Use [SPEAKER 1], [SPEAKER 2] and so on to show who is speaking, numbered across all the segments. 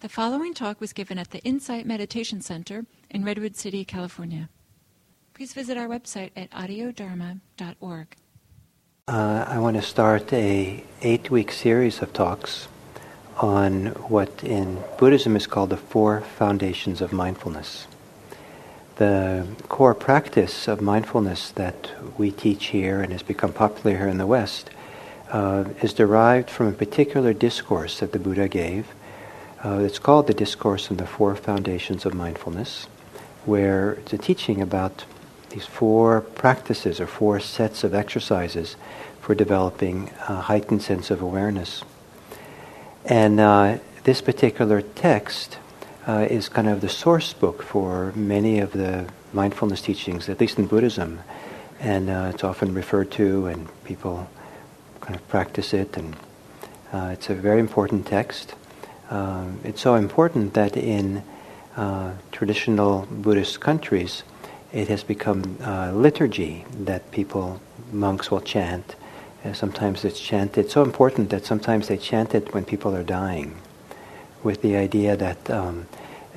[SPEAKER 1] The following talk was given at the Insight Meditation Center in Redwood City, California. Please visit our website at audiodharma.org.
[SPEAKER 2] Uh, I want to start a eight-week series of talks on what in Buddhism is called the four foundations of mindfulness. The core practice of mindfulness that we teach here and has become popular here in the West uh, is derived from a particular discourse that the Buddha gave uh, it's called the Discourse on the Four Foundations of Mindfulness, where it's a teaching about these four practices or four sets of exercises for developing a heightened sense of awareness. And uh, this particular text uh, is kind of the source book for many of the mindfulness teachings, at least in Buddhism. And uh, it's often referred to, and people kind of practice it, and uh, it's a very important text. Um, it's so important that in uh, traditional Buddhist countries, it has become uh, liturgy that people, monks will chant. Uh, sometimes it's chanted, so important that sometimes they chant it when people are dying, with the idea that um,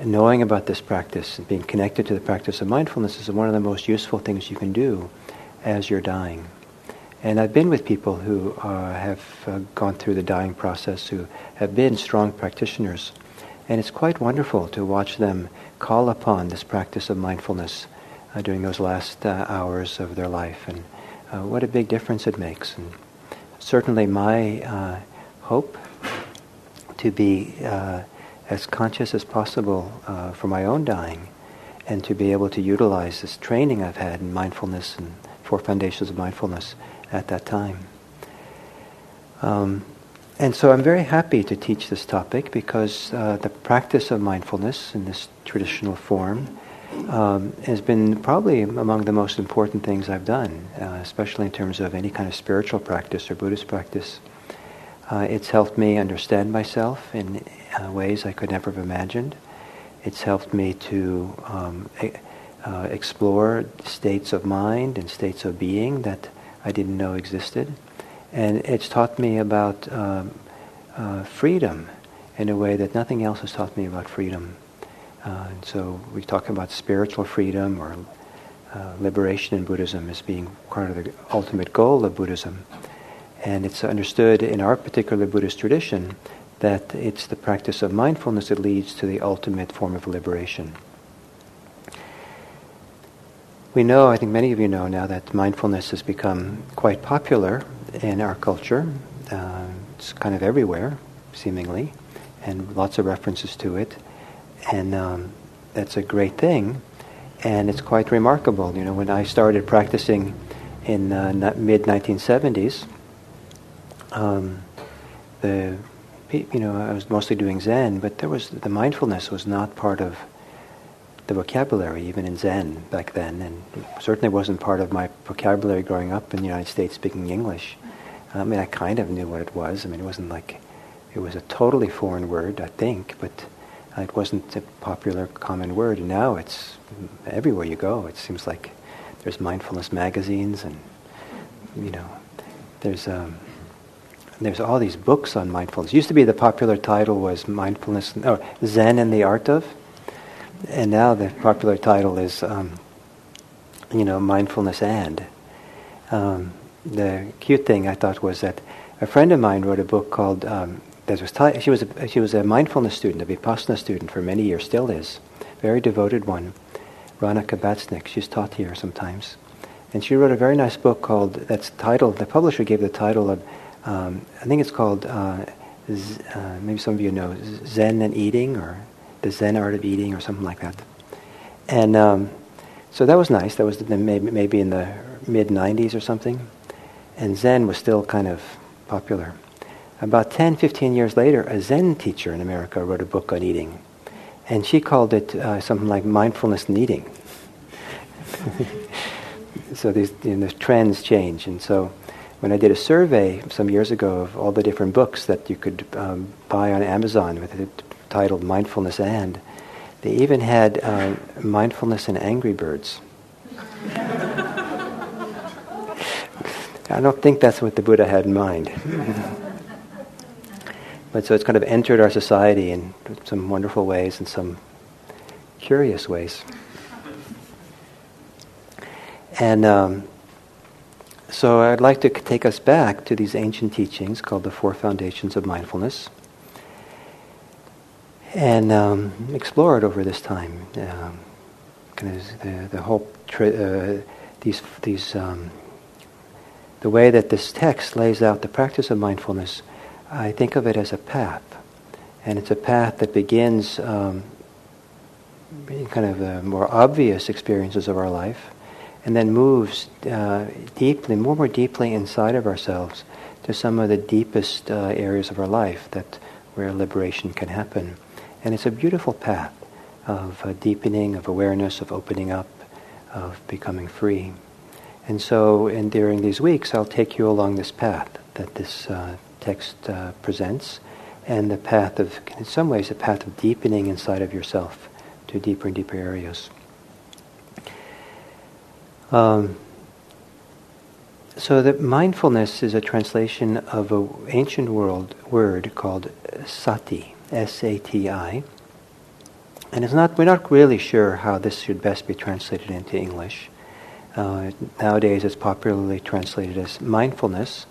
[SPEAKER 2] knowing about this practice and being connected to the practice of mindfulness is one of the most useful things you can do as you're dying. And I've been with people who uh, have uh, gone through the dying process, who have been strong practitioners. And it's quite wonderful to watch them call upon this practice of mindfulness uh, during those last uh, hours of their life. And uh, what a big difference it makes. And certainly my uh, hope to be as conscious as possible for my own dying and to be able to utilize this training I've had in mindfulness and four foundations of mindfulness at that time. Um, and so I'm very happy to teach this topic because uh, the practice of mindfulness in this traditional form um, has been probably among the most important things I've done, uh, especially in terms of any kind of spiritual practice or Buddhist practice. Uh, it's helped me understand myself in uh, ways I could never have imagined. It's helped me to um, uh, explore states of mind and states of being that I didn't know existed. And it's taught me about um, uh, freedom in a way that nothing else has taught me about freedom. Uh, and so we talk about spiritual freedom or uh, liberation in Buddhism as being part of the ultimate goal of Buddhism. And it's understood in our particular Buddhist tradition that it's the practice of mindfulness that leads to the ultimate form of liberation. We know, I think many of you know now, that mindfulness has become quite popular in our culture. Uh, it's kind of everywhere, seemingly, and lots of references to it. And um, that's a great thing. And it's quite remarkable. You know, when I started practicing in uh, mid 1970s, um, the you know I was mostly doing Zen, but there was the mindfulness was not part of the vocabulary, even in Zen back then, and certainly wasn't part of my vocabulary growing up in the United States speaking English. I mean, I kind of knew what it was. I mean, it wasn't like it was a totally foreign word, I think, but it wasn't a popular common word. And now it's everywhere you go. It seems like there's mindfulness magazines, and you know, there's um, there's all these books on mindfulness. Used to be the popular title was mindfulness, or Zen and the Art of and now the popular title is, um, you know, mindfulness and. Um, the cute thing I thought was that a friend of mine wrote a book called. Um, that was t- she was a, she was a mindfulness student, a vipassana student for many years, still is, very devoted one. Ronna Kabatznick, she's taught here sometimes, and she wrote a very nice book called that's titled. The publisher gave the title of, um, I think it's called. Uh, Z, uh, maybe some of you know Zen and Eating or the Zen Art of Eating or something like that. And um, so that was nice. That was the, maybe, in the mid 90s or something. And Zen was still kind of popular. About 10, 15 years later, a Zen teacher in America wrote a book on eating. And she called it uh, something like mindfulness and eating. so these you know, the trends change. And so when I did a survey some years ago of all the different books that you could um, buy on Amazon with titled Mindfulness and. They even had uh, Mindfulness and Angry Birds. I don't think that's what the Buddha had in mind. But so it's kind of entered our society in some wonderful ways and some curious ways. And um, so I'd like to take us back to these ancient teachings called the Four Foundations of Mindfulness and um, explore it over this time. Um, kind of the, the whole uh, these these um, the way that this text lays out the practice of mindfulness, I think of it as a path, and it's a path that begins um, in kind of the more obvious experiences of our life, and then moves uh, deeply, more and more deeply inside of ourselves to some of the deepest uh, areas of our life that where liberation can happen. And it's a beautiful path of uh, deepening, of awareness, of opening up, of becoming free. And so, and during these weeks, I'll take you along this path that this uh, text uh, presents, and the path of, in some ways, a path of deepening inside of yourself to deeper and deeper areas. Um, so that mindfulness is a translation of an ancient world word called sati. S-A-T-I. And it's not, we're not really sure how this should best be translated into English. Uh, nowadays it's popularly translated as mindfulness,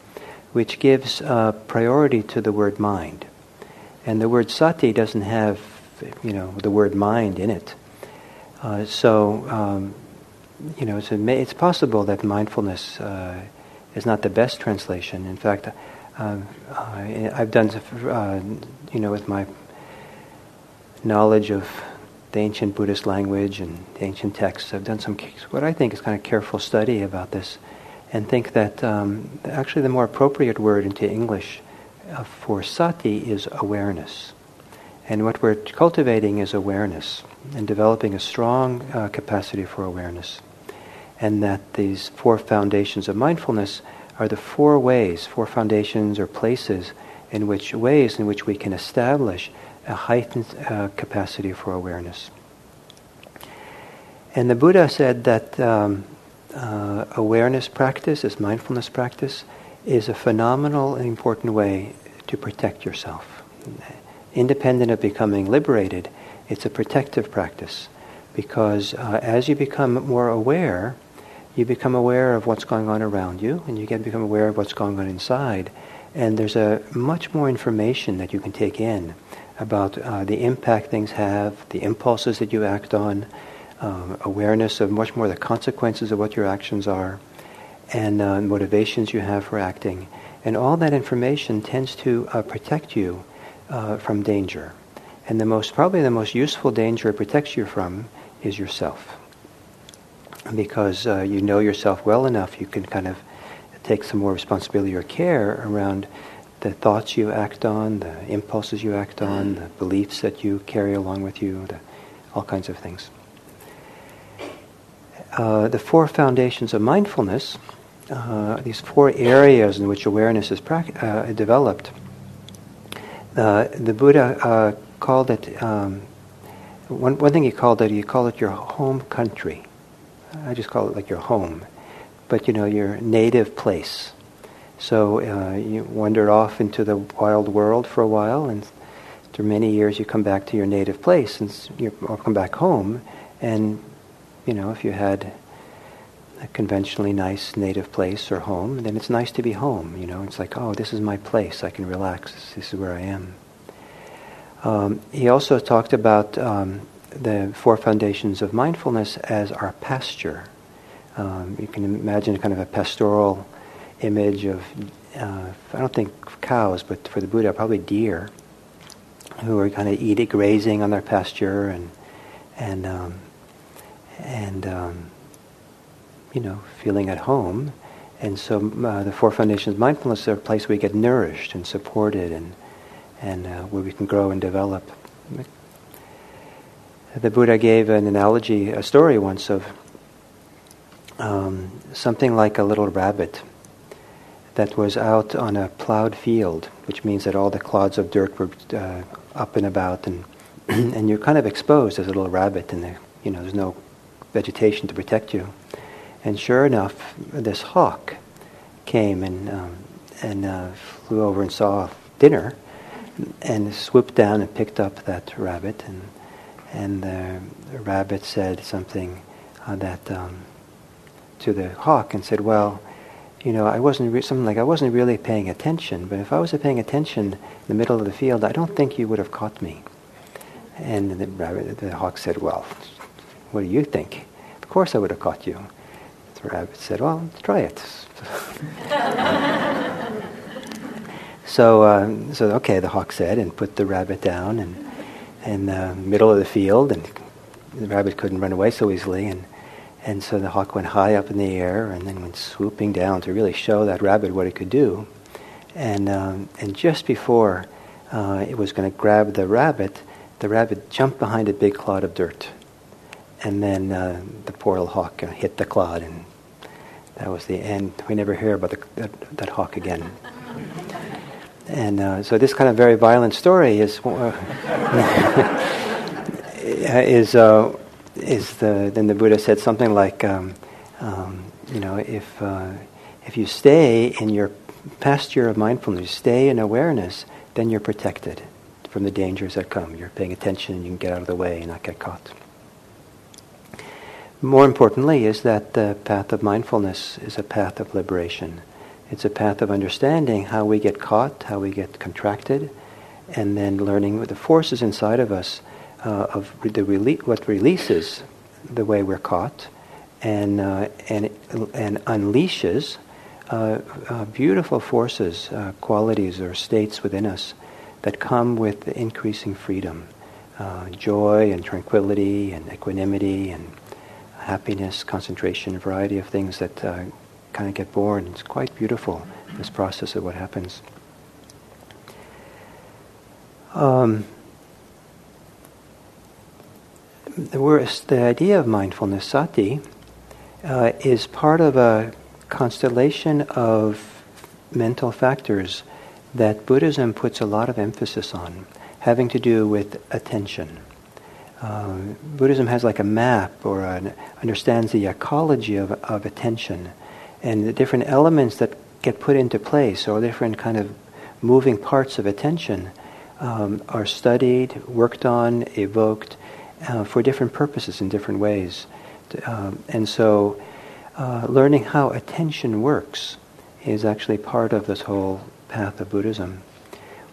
[SPEAKER 2] which gives uh, priority to the word mind. And the word sati doesn't have, you know, the word mind in it. Uh, so, um, you know, it's, it's, possible that mindfulness uh, is not the best translation. In fact, um, I've done, uh, you know, with my knowledge of the ancient Buddhist language and the ancient texts, I've done some what I think is kind of careful study about this, and think that um, actually the more appropriate word into English uh, for sati is awareness, and what we're cultivating is awareness and developing a strong uh, capacity for awareness, and that these four foundations of mindfulness are the four ways, four foundations or places in which ways in which we can establish a heightened uh, capacity for awareness. And the Buddha said that um, uh, awareness practice, this mindfulness practice, is a phenomenal and important way to protect yourself. Independent of becoming liberated, it's a protective practice because uh, as you become more aware, you become aware of what's going on around you, and you get become aware of what's going on inside. And there's a much more information that you can take in about uh, the impact things have, the impulses that you act on, um, awareness of much more the consequences of what your actions are, and uh, motivations you have for acting. And all that information tends to uh, protect you uh, from danger. And the most, probably the most useful danger it protects you from is yourself because uh, you know yourself well enough, you can kind of take some more responsibility or care around the thoughts you act on, the impulses you act on, the beliefs that you carry along with you, the, all kinds of things. Uh, the four foundations of mindfulness, uh, these four areas in which awareness is pra- uh, developed, uh, the Buddha uh, called it, um, one, one thing he called it, he called it your home country. I just call it like your home, but you know, your native place. So uh, you wander off into the wild world for a while, and after many years, you come back to your native place, and you come back home. And you know, if you had a conventionally nice native place or home, then it's nice to be home. You know, it's like, oh, this is my place. I can relax. This is where I am. Um, he also talked about um, the four foundations of mindfulness as our pasture. Um, you can imagine kind of a pastoral image of, uh, I don't think cows, but for the Buddha, probably deer, who are kind of eating, grazing on their pasture and, and, um, and um, you know, feeling at home. And so uh, the four foundations of mindfulness are a place where we get nourished and supported and, and uh, where we can grow and develop the Buddha gave an analogy, a story once of um, something like a little rabbit that was out on a plowed field, which means that all the clods of dirt were uh, up and about, and and you're kind of exposed as a little rabbit, and the, you know there's no vegetation to protect you. And sure enough, this hawk came and um, and uh, flew over and saw dinner, and swooped down and picked up that rabbit, and and the, rabbit said something uh, that um, to the hawk and said, "Well, you know, I wasn't re- something like I wasn't really paying attention, but if I was paying attention in the middle of the field, I don't think you would have caught me." And the rabbit, the hawk said, "Well, what do you think? Of course I would have caught you." The rabbit said, "Well, let's try it." so, uh, so okay, the hawk said, and put the rabbit down and in the middle of the field, and the rabbit couldn't run away so easily, and and so the hawk went high up in the air and then went swooping down to really show that rabbit what it could do. And, um, and just before uh, it was going to grab the rabbit, the rabbit jumped behind a big clod of dirt. And then uh, the poor little hawk hit the clod, and that was the end. We never hear about the, that, that hawk again. And uh, so this kind of very violent story is uh, is uh, is the then the Buddha said something like, um, um, you know, if uh, if you stay in your pasture of mindfulness, stay in awareness, then you're protected from the dangers that come. You're paying attention, and you can get out of the way and not get caught. More importantly, is that the path of mindfulness is a path of liberation. It's a path of understanding how we get caught, how we get contracted, and then learning the forces inside of us uh, of the rele- what releases the way we're caught, and uh, and and unleashes uh, uh beautiful forces, uh, qualities or states within us that come with increasing freedom, uh, joy and tranquility and equanimity and happiness, concentration, a variety of things that kind of get born. It's quite beautiful, this process of what happens. Um, the, the idea of mindfulness, sati, uh, is part of a constellation of mental factors that Buddhism puts a lot of emphasis on, having to do with attention. Uh, Buddhism has like a map or an, understands the ecology of, of attention and the different elements that get put into place or different kind of moving parts of attention um, are studied, worked on, evoked uh, for different purposes in different ways. Um, and so uh, learning how attention works is actually part of this whole path of Buddhism.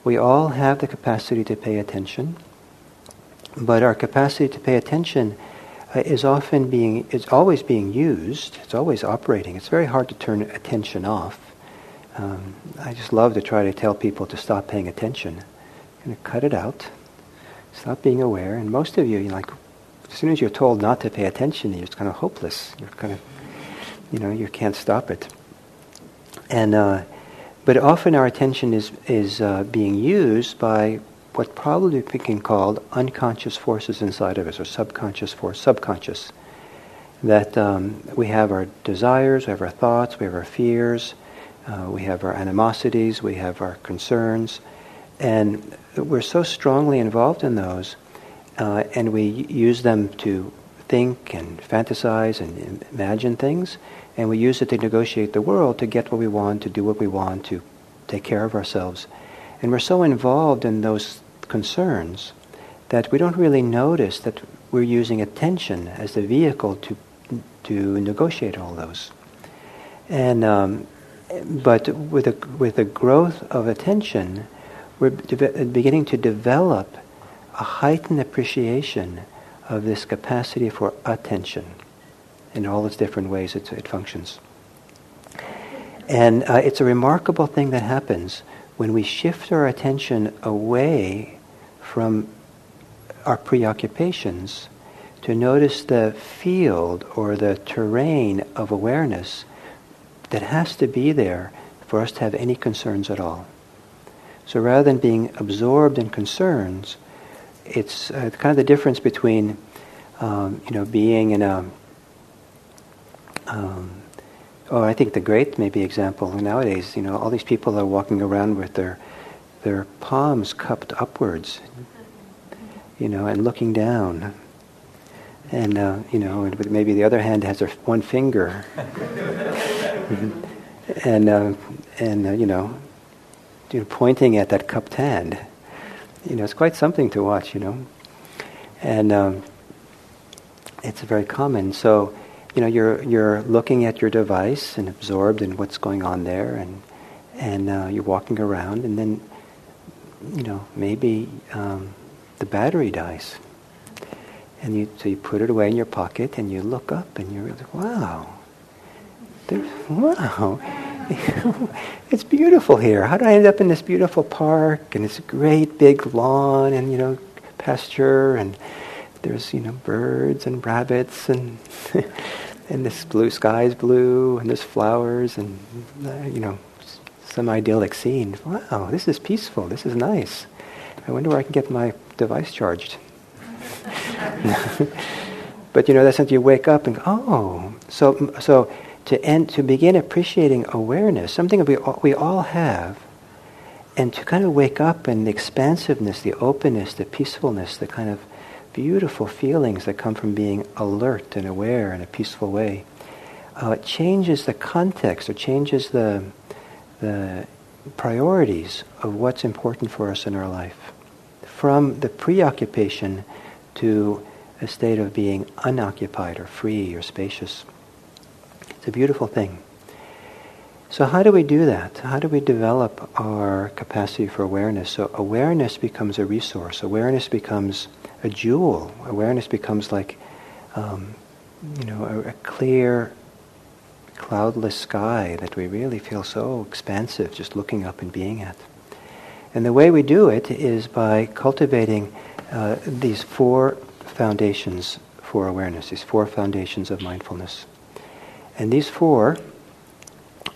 [SPEAKER 2] We all have the capacity to pay attention, but our capacity to pay attention is often being, is always being used. It's always operating. It's very hard to turn attention off. Um, I just love to try to tell people to stop paying attention. Kind of cut it out. Stop being aware. And most of you, you like, as soon as you're told not to pay attention, you're kind of hopeless. You're kind of, you know, you can't stop it. And uh, but often our attention is is uh, being used by what probably can called unconscious forces inside of us, or subconscious force, subconscious. That um, we have our desires, we have our thoughts, we have our fears, uh, we have our animosities, we have our concerns, and we're so strongly involved in those, uh, and we use them to think and fantasize and imagine things, and we use it to negotiate the world to get what we want, to do what we want, to take care of ourselves. And we're so involved in those concerns that we don't really notice that we're using attention as the vehicle to, to negotiate all those. And, um, but with the, with the growth of attention, we're de- beginning to develop a heightened appreciation of this capacity for attention in all its different ways it, it functions. And uh, it's a remarkable thing that happens when we shift our attention away from our preoccupations to notice the field or the terrain of awareness that has to be there for us to have any concerns at all. So rather than being absorbed in concerns, it's uh, kind of the difference between, um, you know, being in a, um, oh, I think the great maybe example nowadays, you know, all these people are walking around with their their palms cupped upwards, you know, and looking down. And, uh, you know, and maybe the other hand has their one finger. and, uh, and uh, you know, you know, pointing at that cupped hand. you know, it's quite something to watch, you know. And um, it's very common. So, you know, you're, you're looking at your device and absorbed in what's going on there, and, and uh, you're walking around, and then, you know, maybe um, the battery dies. And you, so you put it away in your pocket, and you look up, and you're like, wow, there's, wow, it's beautiful here. How did I end up in this beautiful park, and this great big lawn, and, you know, pasture, and there's you know birds and rabbits and and this blue sky is blue and there's flowers and uh, you know some idyllic scene. Wow, this is peaceful. This is nice. I wonder where I can get my device charged. but you know that's until you wake up and go, oh, so so to end to begin appreciating awareness, something we all, we all have, and to kind of wake up and the expansiveness, the openness, the peacefulness, the kind of beautiful feelings that come from being alert and aware in a peaceful way. Uh, it changes the context or changes the, the priorities of what's important for us in our life. From the preoccupation to a state of being unoccupied or free or spacious. It's a beautiful thing. So, how do we do that? How do we develop our capacity for awareness? So, awareness becomes a resource. Awareness becomes a jewel. Awareness becomes like, um, you know, a, a clear, cloudless sky that we really feel so expansive just looking up and being at. And the way we do it is by cultivating uh, these four foundations for awareness, these four foundations of mindfulness. And these four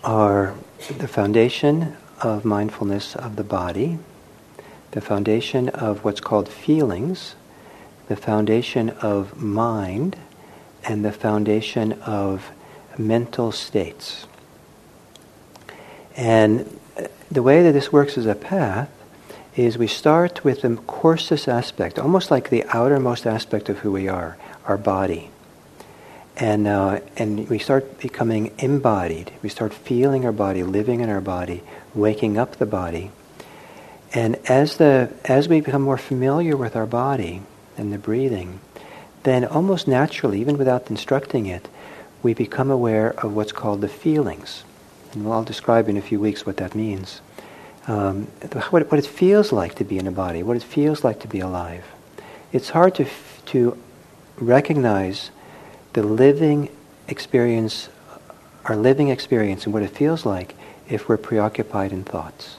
[SPEAKER 2] are the foundation of mindfulness of the body, the foundation of what's called feelings, the foundation of mind and the foundation of mental states. And the way that this works as a path is we start with the coarsest aspect, almost like the outermost aspect of who we are, our body. And, uh, and we start becoming embodied. We start feeling our body, living in our body, waking up the body. And as, the, as we become more familiar with our body, and the breathing, then almost naturally, even without instructing it, we become aware of what's called the feelings. And I'll describe in a few weeks what that means. Um, what, what, it feels like to be in a body, what it feels like to be alive. It's hard to, to recognize the living experience, our living experience, and what it feels like if we're preoccupied in thoughts,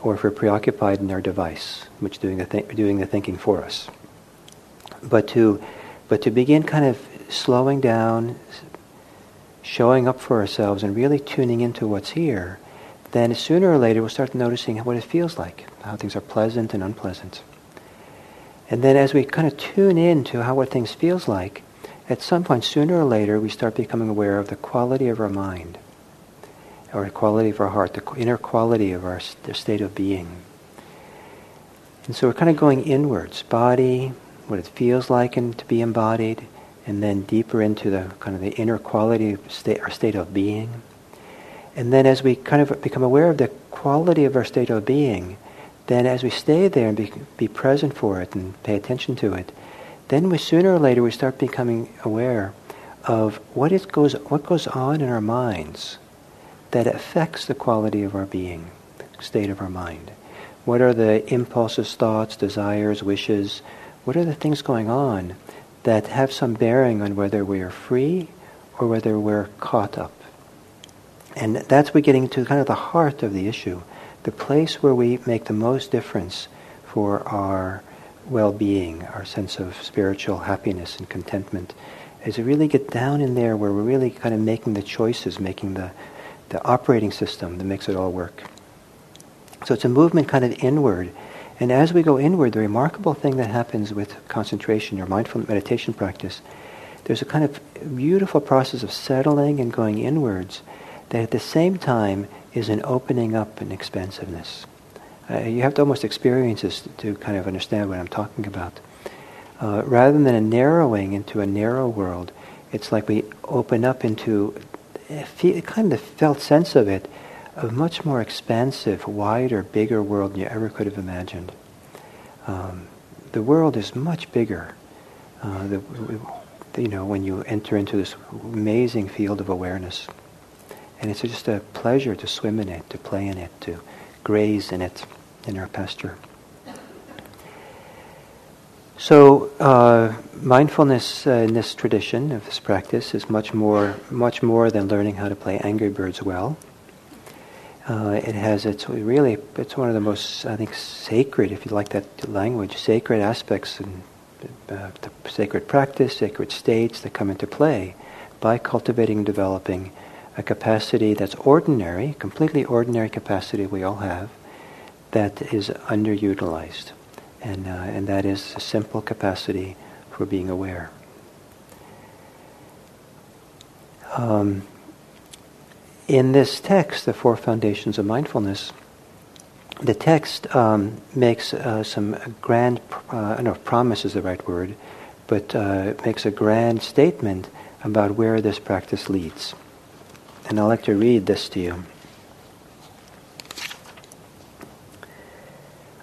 [SPEAKER 2] or if we're preoccupied in our device, which doing the, th- doing the thinking for us but to but to begin kind of slowing down, showing up for ourselves, and really tuning into what's here, then sooner or later we'll start noticing what it feels like, how things are pleasant and unpleasant. And then as we kind of tune in to how what things feels like, at some point, sooner or later, we start becoming aware of the quality of our mind, or the quality of our heart, the inner quality of our the state of being. And so we're kind of going inwards, body, what it feels like and to be embodied, and then deeper into the kind of the inner quality of state, our state of being. And then as we kind of become aware of the quality of our state of being, then as we stay there and be, be present for it and pay attention to it, then we sooner or later we start becoming aware of what it goes what goes on in our minds that affects the quality of our being, the state of our mind. What are the impulses, thoughts, desires, wishes, what are the things going on that have some bearing on whether we are free or whether we're caught up? And that's we're getting to kind of the heart of the issue, the place where we make the most difference for our well-being, our sense of spiritual happiness and contentment, is to really get down in there where we're really kind of making the choices, making the, the operating system that makes it all work. So it's a movement kind of inward and as we go inward, the remarkable thing that happens with concentration or mindful meditation practice, there's a kind of beautiful process of settling and going inwards that at the same time is an opening up and expansiveness. Uh, you have to almost experience this to kind of understand what I'm talking about. Uh, rather than a narrowing into a narrow world, it's like we open up into a kind of felt sense of it a much more expansive, wider, bigger world than you ever could have imagined. Um, the world is much bigger. Uh, the, you know, when you enter into this amazing field of awareness. And it's just a pleasure to swim in it, to play in it, to graze in it, in our pasture. So, uh, mindfulness uh, in this tradition of this practice is much more, much more than learning how to play Angry Birds well. Uh, it has its really, it's one of the most, I think, sacred, if you like that language, sacred aspects and uh, the sacred practice, sacred states that come into play by cultivating and developing a capacity that's ordinary, completely ordinary capacity we all have, that is underutilized. And, uh, and that is a simple capacity for being aware. Um, in this text, The Four Foundations of Mindfulness, the text um, makes uh, some grand, uh, I don't know if promise is the right word, but uh, makes a grand statement about where this practice leads. And I'd like to read this to you.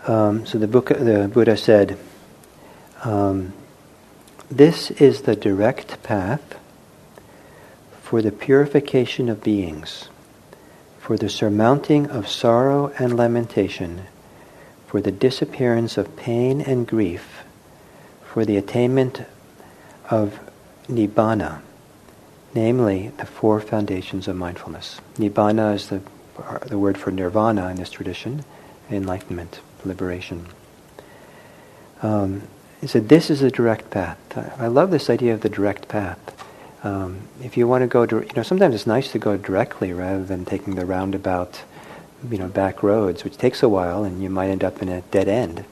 [SPEAKER 2] Um, so the, book, the Buddha said, um, This is the direct path for the purification of beings for the surmounting of sorrow and lamentation, for the disappearance of pain and grief, for the attainment of nibbana, namely the four foundations of mindfulness. Nibbana is the, the word for nirvana in this tradition, enlightenment, liberation. Um, he said, This is a direct path. I love this idea of the direct path. Um, if you want to go, you know, sometimes it's nice to go directly rather than taking the roundabout, you know, back roads, which takes a while, and you might end up in a dead end.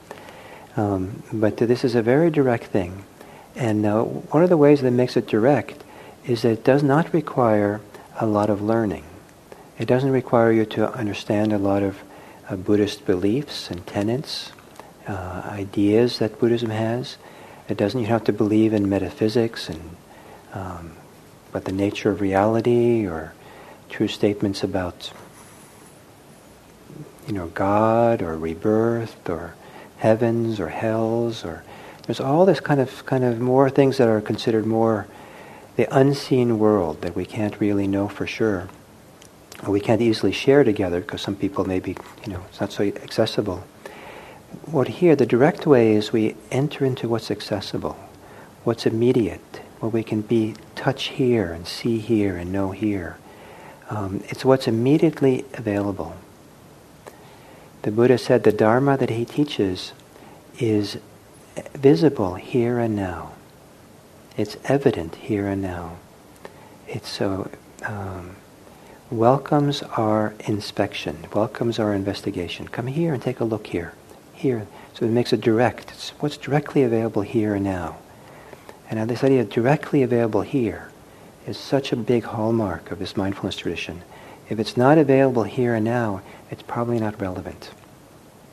[SPEAKER 2] Um, but this is a very direct thing, and uh, one of the ways that makes it direct is that it does not require a lot of learning. It doesn't require you to understand a lot of uh, Buddhist beliefs and tenets, uh, ideas that Buddhism has. It doesn't. You have to believe in metaphysics and um, about the nature of reality or true statements about you know God or rebirth or heavens or hells or there's all this kind of kind of more things that are considered more the unseen world that we can't really know for sure we can't easily share together because some people may be, you know it's not so accessible what here the direct way is we enter into what's accessible what's immediate where we can be touch here and see here and know here. Um, it's what's immediately available. The Buddha said the Dharma that he teaches is visible here and now. It's evident here and now. It's so um, welcomes our inspection, welcomes our investigation. Come here and take a look here. Here. So it makes it direct. It's what's directly available here and now. And now this idea of directly available here is such a big hallmark of this mindfulness tradition. If it's not available here and now, it's probably not relevant.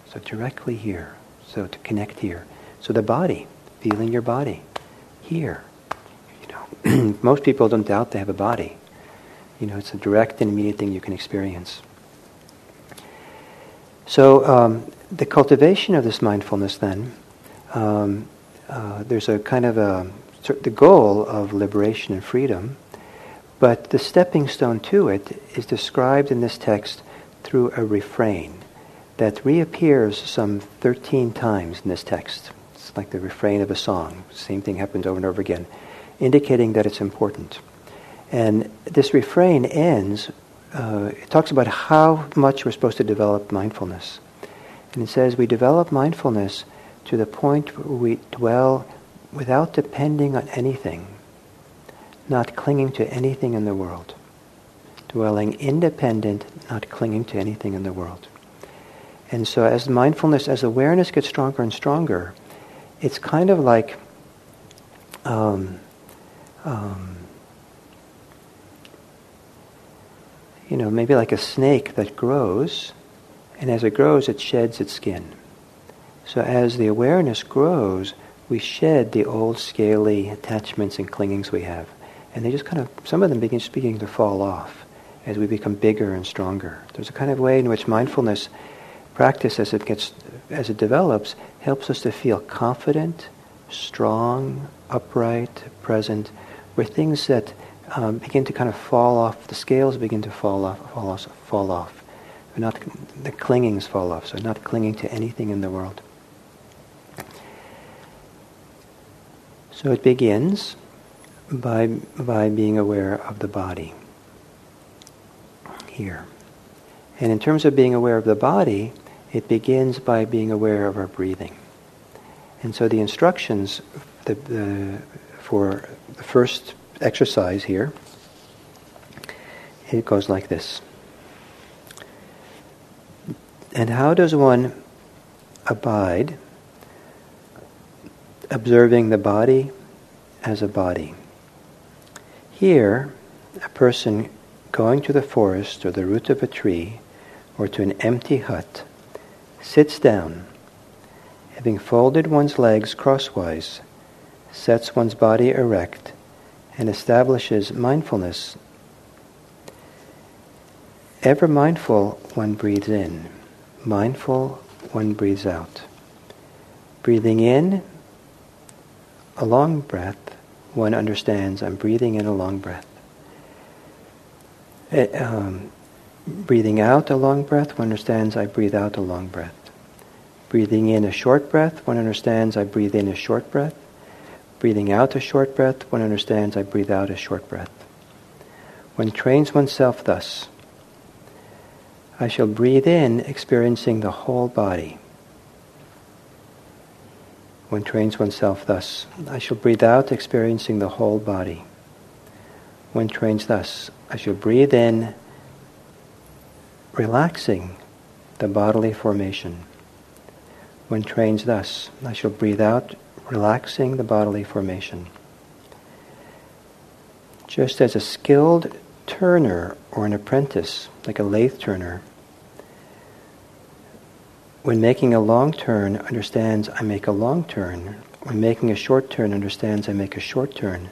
[SPEAKER 2] So directly here. So to connect here. So the body, feeling your body, here. You know, most people don't doubt they have a body. You know, it's a direct and immediate thing you can experience. So um, the cultivation of this mindfulness, then, um, uh, there's a kind of a the goal of liberation and freedom, but the stepping stone to it is described in this text through a refrain that reappears some 13 times in this text. It's like the refrain of a song. Same thing happens over and over again, indicating that it's important. And this refrain ends, uh, it talks about how much we're supposed to develop mindfulness. And it says, we develop mindfulness to the point where we dwell without depending on anything, not clinging to anything in the world, dwelling independent, not clinging to anything in the world. And so, as mindfulness, as awareness gets stronger and stronger, it's kind of like um, um, you know, maybe like a snake that grows, and as it grows, it sheds its skin. So, as the awareness grows, we shed the old scaly attachments and clingings we have. And they just kind of, some of them begin beginning to fall off as we become bigger and stronger. There's a kind of way in which mindfulness practice as it gets, as it develops, helps us to feel confident, strong, upright, present, where things that um, begin to kind of fall off, the scales begin to fall off, fall off, fall off. not, the clingings fall off, so not clinging to anything in the world. So it begins by, by being aware of the body here. And in terms of being aware of the body, it begins by being aware of our breathing. And so the instructions the, the, for the first exercise here, it goes like this. And how does one abide observing the body as a body? Here, a person going to the forest or the root of a tree or to an empty hut sits down, having folded one's legs crosswise, sets one's body erect, and establishes mindfulness. Ever mindful, one breathes in. Mindful, one breathes out. Breathing in, a long breath, one understands I'm breathing in a long breath. It, eh, um, breathing out a long breath, one understands I breathe out a long breath. Breathing in a short breath, one understands I breathe in a short breath. Breathing out a short breath, one understands I breathe out a short breath. One trains oneself thus. I shall breathe in, experiencing the whole body. One trains oneself thus. I shall breathe out, experiencing the whole body. One trains thus. I shall breathe in, relaxing the bodily formation. One trains thus. I shall breathe out, relaxing the bodily formation. Just as a skilled turner or an apprentice, like a lathe turner, when making a long turn, understands I make a long turn. When making a short turn, understands I make a short turn.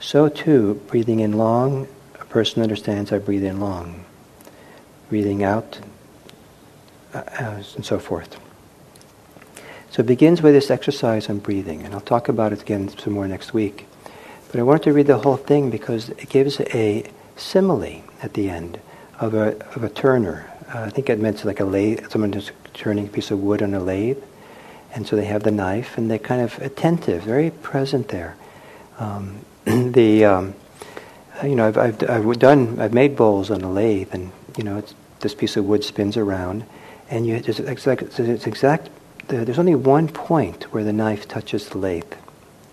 [SPEAKER 2] So too, breathing in long, a person understands I breathe in long. Breathing out, uh, and so forth. So it begins with this exercise on breathing, and I'll talk about it again some more next week. But I wanted to read the whole thing because it gives a simile at the end of a, of a turner. Uh, I think it meant like a lathe, someone just turning a piece of wood on a lathe. And so they have the knife and they're kind of attentive, very present there. Um, the, um, you know, I've, I've, I've, done, I've made bowls on a lathe and, you know, this piece of wood spins around and you, it's exact, it's exact, there's only one point where the knife touches the lathe,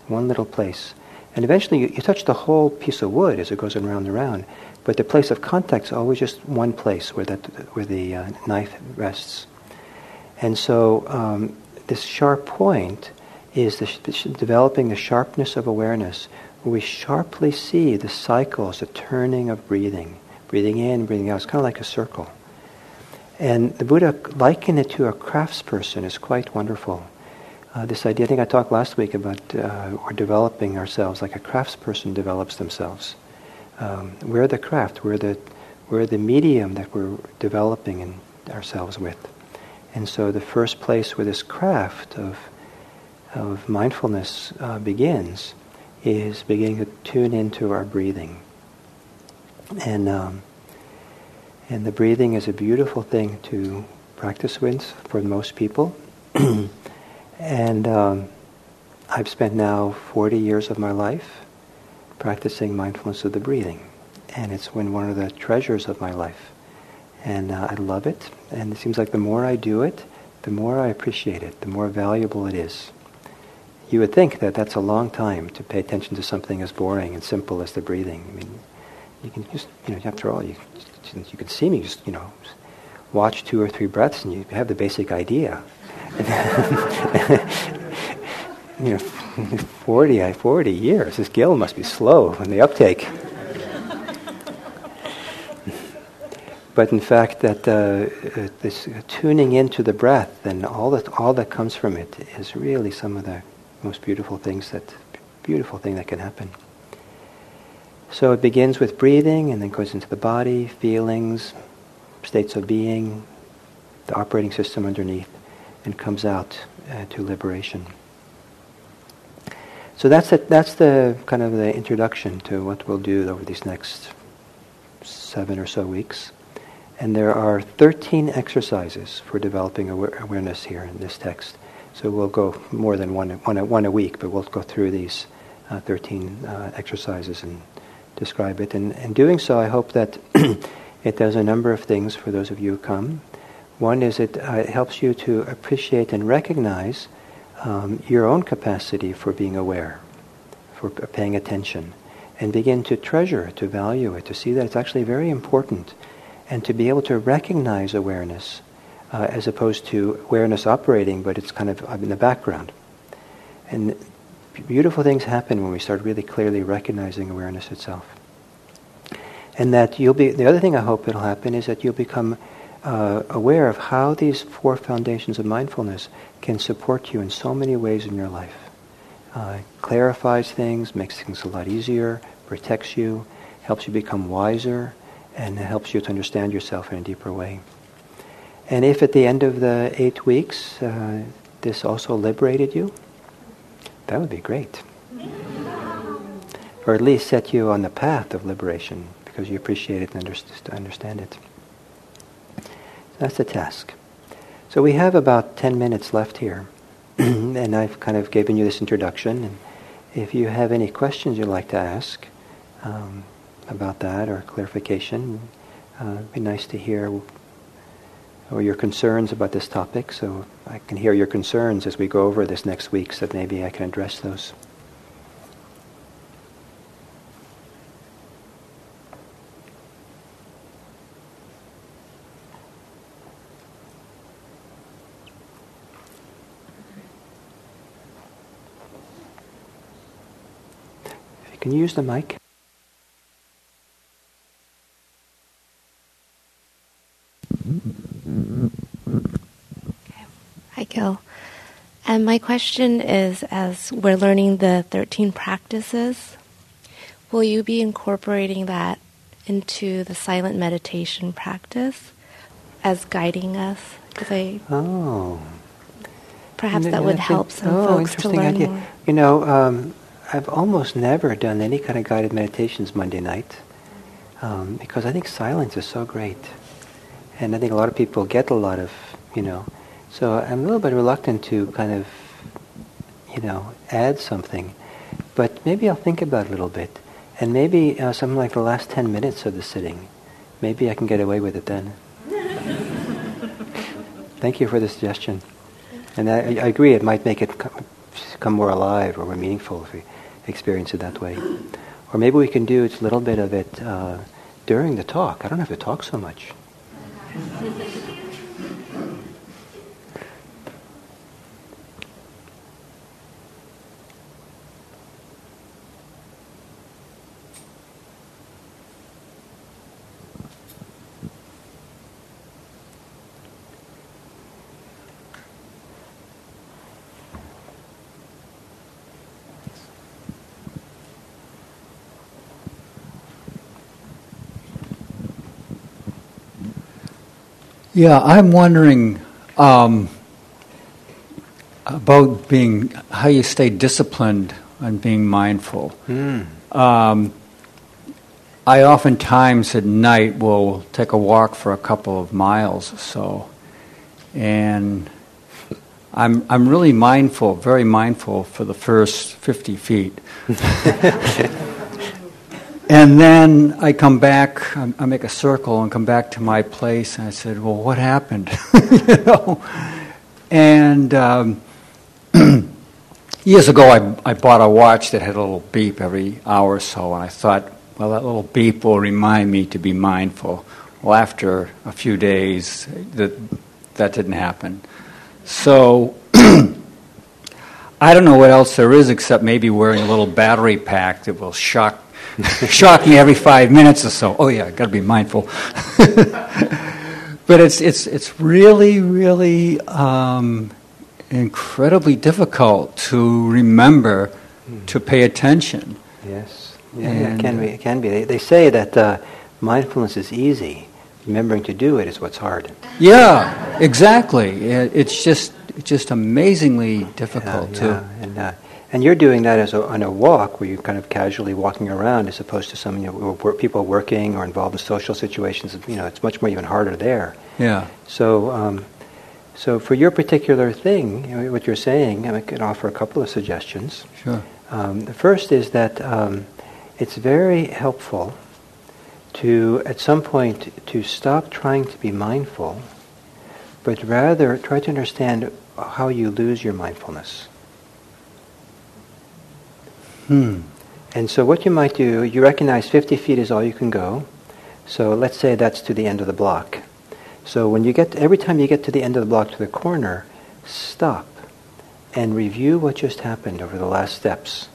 [SPEAKER 2] one little place. And eventually you, you touch the whole piece of wood as it goes around and around. But the place of contact is always just one place where, that, where the uh, knife rests. And so um, this sharp point is the, developing the sharpness of awareness, we sharply see the cycles, the turning of breathing, breathing in, breathing out. It's kind of like a circle. And the Buddha likened it to a craftsperson is quite wonderful. Uh, this idea, I think I talked last week about uh, we're developing ourselves like a craftsperson develops themselves. Um, we're the craft, we're the, we're the medium that we're developing in ourselves with. And so the first place where this craft of, of mindfulness uh, begins is beginning to tune into our breathing. And, um, and the breathing is a beautiful thing to practice with for most people. and um, I've spent now 40 years of my life practicing mindfulness of the breathing. And it's been one of the treasures of my life and uh, I love it. And it seems like the more I do it, the more I appreciate it, the more valuable it is. You would think that that's a long time to pay attention to something as boring and simple as the breathing. I mean, you can just, you know, after all, you, you can see me just, you know, watch two or three breaths and you have the basic idea. you know, 40, 40 years, this Gil must be slow in the uptake. but in fact that uh, uh, this tuning into the breath and all that all that comes from it is really some of the most beautiful things that beautiful thing that can happen. So it begins with breathing and then goes into the body, feelings, states of being, the operating system underneath, and comes out uh, to liberation. So that's the, that's the kind of the introduction to what we'll do over these next seven or so weeks. And there are 13 exercises for developing aware- awareness here in this text. So we'll go more than one, one, one a week, but we'll go through these uh, 13 uh, exercises and describe it. And in doing so, I hope that it does a number of things for those of you who come. One is it, uh, it helps you to appreciate and recognize um, your own capacity for being aware, for paying attention, and begin to treasure it, to value it, to see that it's actually very important, and to be able to recognize awareness uh, as opposed to awareness operating, but it's kind of in the background. And beautiful things happen when we start really clearly recognizing awareness itself. And that you'll be, the other thing I hope it'll happen is that you'll become uh, aware of how these four foundations of mindfulness can support you in so many ways in your life. Uh, clarifies things, makes things a lot easier, protects you, helps you become wiser, and helps you to understand yourself in a deeper way. And if at the end of the eight weeks uh, this also liberated you, that would be great. or at least set you on the path of liberation because you appreciate it and understand it. That's the task. So we have about 10 minutes left here. and I've kind of given you this introduction. And if you have any questions you'd like to ask um, about that or clarification, uh, it'd be nice to hear or your concerns about this topic. So I can hear your concerns as we go over this next week so maybe I can address those. Can you use the mic?
[SPEAKER 3] And my question is as we're learning the 13 practices, will you be incorporating that into the silent meditation practice as guiding us? Because I.
[SPEAKER 2] Oh.
[SPEAKER 3] Perhaps that would help some
[SPEAKER 2] oh,
[SPEAKER 3] folks to learn
[SPEAKER 2] idea.
[SPEAKER 3] more.
[SPEAKER 2] You know, um, I've almost never done any kind of guided meditations Monday night um, because I think silence is so great. And I think a lot of people get a lot of, you know, so I'm a little bit reluctant to kind of, you know, add something. But maybe I'll think about it a little bit. And maybe uh, something like the last 10 minutes of the sitting, maybe I can get away with it then. Thank you for the suggestion. And I, I, agree, it might make it come, more alive or more meaningful if we experience it that way. Or maybe we can do a little bit of it uh, during the talk. I don't have to talk so much.
[SPEAKER 4] Yeah, I'm wondering um, about being how you stay disciplined and being mindful.
[SPEAKER 2] Mm.
[SPEAKER 4] Um, I oftentimes at night will take a walk for a couple of miles or so, and I'm I'm really mindful, very mindful for the first 50 feet. And then I come back, I make a circle and come back to my place, and I said, Well, what happened? you know? And um, years ago, I, I bought a watch that had a little beep every hour or so, and I thought, Well, that little beep will remind me to be mindful. Well, after a few days, that, that didn't happen. So, I don't know what else there is except maybe wearing a little battery pack that will shock shock me every five minutes or so. Oh yeah, got to be mindful. but it's it's it's really really um, incredibly difficult to remember mm. to pay attention.
[SPEAKER 2] Yes, yeah, it can be. It can be. They, they say that uh, mindfulness is easy. remembering to do it is what's hard.
[SPEAKER 4] Yeah, exactly. It- It's just it's just amazingly difficult
[SPEAKER 2] Yeah,
[SPEAKER 4] to.
[SPEAKER 2] and uh, and you're doing that as a, on a walk where you're kind of casually walking around, as opposed to some you know, where people working or involved in social situations. You know, it's much more even harder there.
[SPEAKER 4] Yeah.
[SPEAKER 2] So, um, so for your particular thing, you know, what you're saying, I can offer a couple of suggestions.
[SPEAKER 4] Sure.
[SPEAKER 2] Um, the first is that um, it's very helpful to, at some point, to stop trying to be mindful, but rather try to understand how you lose your mindfulness.
[SPEAKER 4] Hmm.
[SPEAKER 2] And so, what you might do, you recognize 50 feet is all you can go. So, let's say that's to the end of the block. So, when you get every time you get to the end of the block to the corner, stop and review what just happened over the last steps,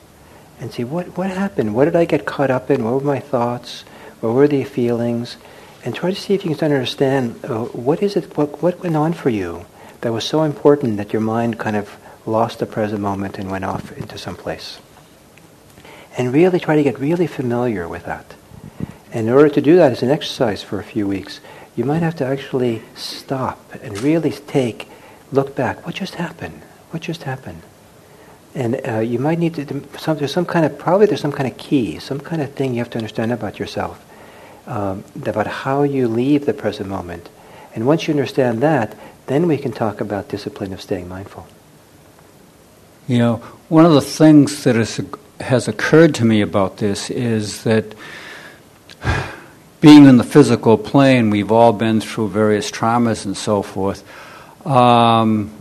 [SPEAKER 2] and see what what happened. What did I get caught up in? What were my thoughts? What were the feelings? And try to see if you can understand uh, what is it. What what went on for you that was so important that your mind kind of lost the present moment and went off into some place and really try to get really familiar with that. And in order to do that as an exercise for a few weeks, you might have to actually stop and really take, look back. What just happened? What just happened? And uh, you might need to, some, there's some kind of, probably there's some kind of key, some kind of thing you have to understand about yourself, um, about how you leave the present moment. And once you understand that, then we can talk about discipline of staying mindful.
[SPEAKER 4] You know, one of the things that is, has occurred to me about this is that being in the physical plane, we've all been through various traumas and so forth. Um,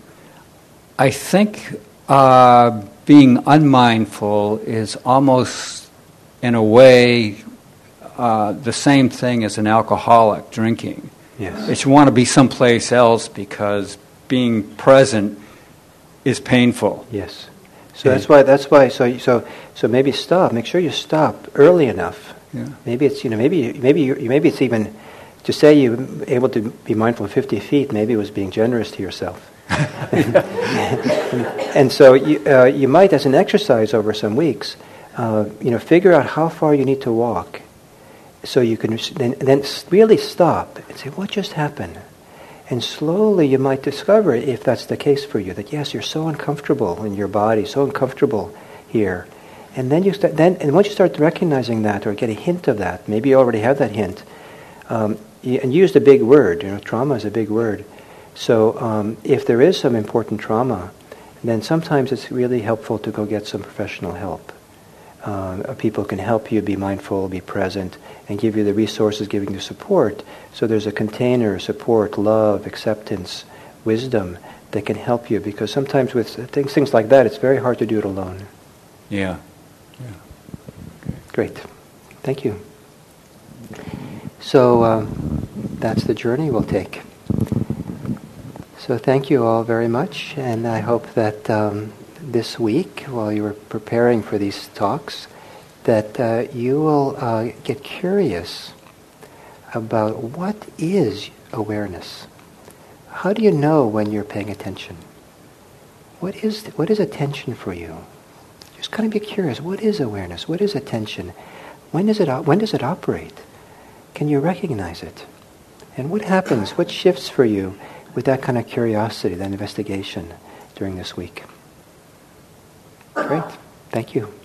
[SPEAKER 4] I think uh, being unmindful is almost, in a way, uh, the same thing as an alcoholic drinking.
[SPEAKER 2] Yes.
[SPEAKER 4] It's you want to be someplace else because being present is painful.
[SPEAKER 2] Yes. So that's why. That's why. So so so maybe stop. Make sure you stop early enough.
[SPEAKER 4] Yeah.
[SPEAKER 2] Maybe it's you know maybe maybe you, maybe it's even to say you were able to be mindful of 50 feet. Maybe it was being generous to yourself. and, and so you uh, you might, as an exercise over some weeks, uh, you know, figure out how far you need to walk, so you can then then really stop and say, what just happened. And slowly you might discover, if that's the case for you, that yes, you're so uncomfortable in your body, so uncomfortable here. And then you start, then, and once you start recognizing that or get a hint of that, maybe you already have that hint, um, and you used a big word, you know, trauma is a big word. So um, if there is some important trauma, then sometimes it's really helpful to go get some professional help. Uh, people can help you be mindful, be present, and give you the resources, giving you support. So there's a container, support, love, acceptance, wisdom that can help you. Because sometimes with things, things like that, it's very hard to do it alone.
[SPEAKER 4] Yeah.
[SPEAKER 2] Great. Thank you. So um, that's the journey we'll take. So thank you all very much, and I hope that um, this week, while you were preparing for these talks, that uh, you will uh, get curious about what is awareness. How do you know when you're paying attention? What is what is attention for you? Just kind of be curious. What is awareness? What is attention? When does it op- when does it operate? Can you recognize it? And what happens? What shifts for you with that kind of curiosity, that investigation during this week? Great. Thank you.